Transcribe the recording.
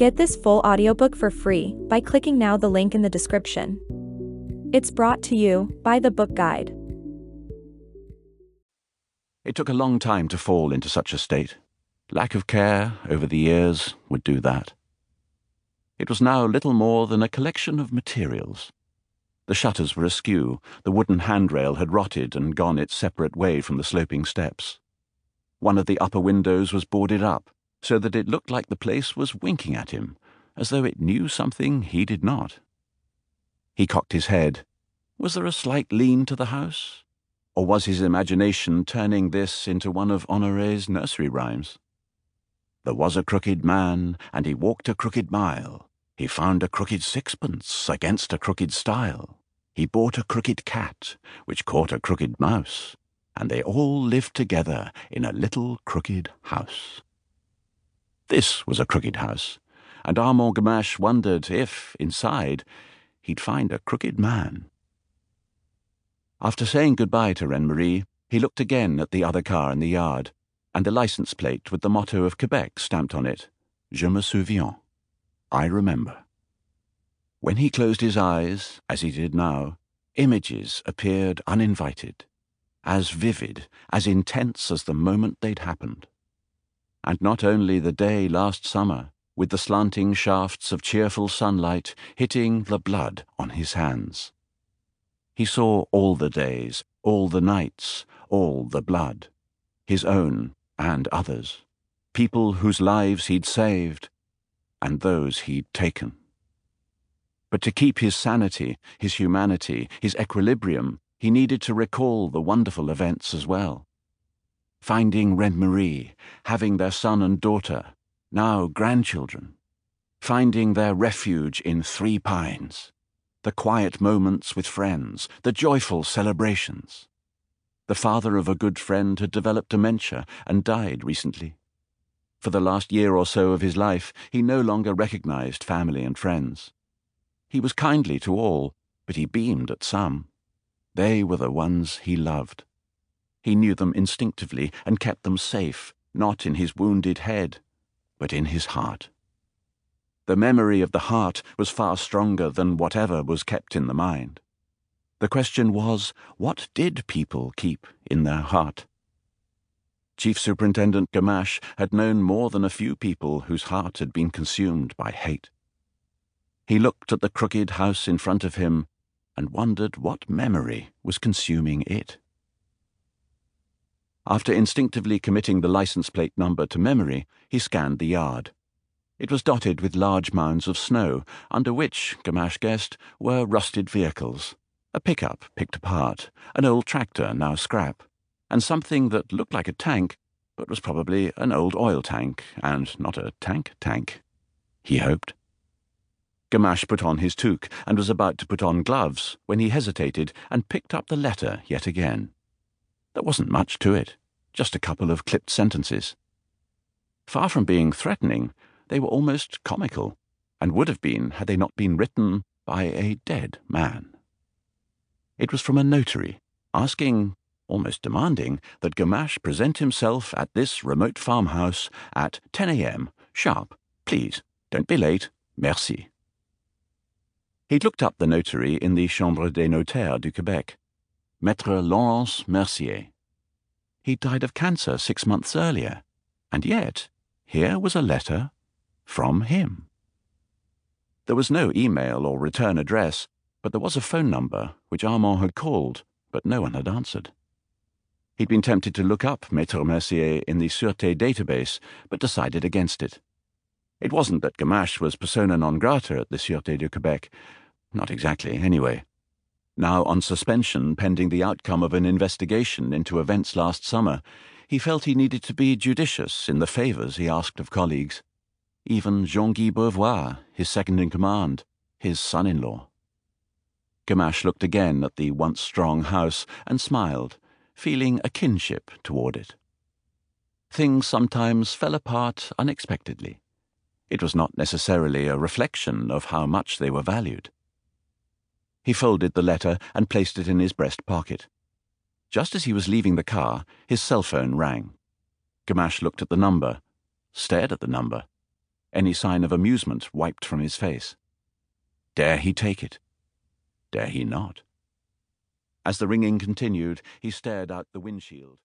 Get this full audiobook for free by clicking now the link in the description. It's brought to you by the Book Guide. It took a long time to fall into such a state. Lack of care over the years would do that. It was now little more than a collection of materials. The shutters were askew, the wooden handrail had rotted and gone its separate way from the sloping steps. One of the upper windows was boarded up, so that it looked like the place was winking at him, as though it knew something he did not. He cocked his head. Was there a slight lean to the house? Or was his imagination turning this into one of Honoré's nursery rhymes? There was a crooked man, and he walked a crooked mile. He found a crooked sixpence against a crooked stile. He bought a crooked cat, which caught a crooked mouse, and they all lived together in a little crooked house. This was a crooked house, and Armand Gamache wondered if, inside, he'd find a crooked man. After saying goodbye to Reine-Marie, he looked again at the other car in the yard, and the license plate with the motto of Quebec stamped on it Je me souviens. I remember. When he closed his eyes, as he did now, images appeared uninvited, as vivid, as intense as the moment they'd happened and not only the day last summer, with the slanting shafts of cheerful sunlight hitting the blood on his hands. He saw all the days, all the nights, all the blood, his own and others, people whose lives he'd saved, and those he'd taken. But to keep his sanity, his humanity, his equilibrium, he needed to recall the wonderful events as well finding Reine-Marie, having their son and daughter, now grandchildren, finding their refuge in Three Pines, the quiet moments with friends, the joyful celebrations. The father of a good friend had developed dementia and died recently. For the last year or so of his life, he no longer recognized family and friends. He was kindly to all, but he beamed at some. They were the ones he loved. He knew them instinctively and kept them safe, not in his wounded head, but in his heart. The memory of the heart was far stronger than whatever was kept in the mind. The question was, what did people keep in their heart? Chief Superintendent Gamache had known more than a few people whose heart had been consumed by hate. He looked at the crooked house in front of him and wondered what memory was consuming it. After instinctively committing the license plate number to memory, he scanned the yard. It was dotted with large mounds of snow, under which, Gamache guessed, were rusted vehicles. A pickup picked apart, an old tractor now scrap, and something that looked like a tank, but was probably an old oil tank, and not a tank tank. He hoped. Gamache put on his toque and was about to put on gloves when he hesitated and picked up the letter yet again. There wasn't much to it, just a couple of clipped sentences. Far from being threatening, they were almost comical, and would have been had they not been written by a dead man. It was from a notary, asking, almost demanding, that Gamache present himself at this remote farmhouse at 10 a.m., sharp. Please, don't be late. Merci. He'd looked up the notary in the Chambre des Notaires du Quebec. Maître Laurence Mercier. He died of cancer six months earlier, and yet here was a letter from him. There was no email or return address, but there was a phone number which Armand had called, but no one had answered. He'd been tempted to look up Maître Mercier in the Sûreté database, but decided against it. It wasn't that Gamache was persona non grata at the Sûreté du Québec. Not exactly, anyway now on suspension pending the outcome of an investigation into events last summer, he felt he needed to be judicious in the favours he asked of colleagues. Even Jean Guy Beauvoir, his second in command, his son in law. Gamache looked again at the once strong house and smiled, feeling a kinship toward it. Things sometimes fell apart unexpectedly. It was not necessarily a reflection of how much they were valued. He folded the letter and placed it in his breast pocket. Just as he was leaving the car, his cell phone rang. Gamache looked at the number, stared at the number. any sign of amusement wiped from his face. Dare he take it? Dare he not? As the ringing continued, he stared out the windshield.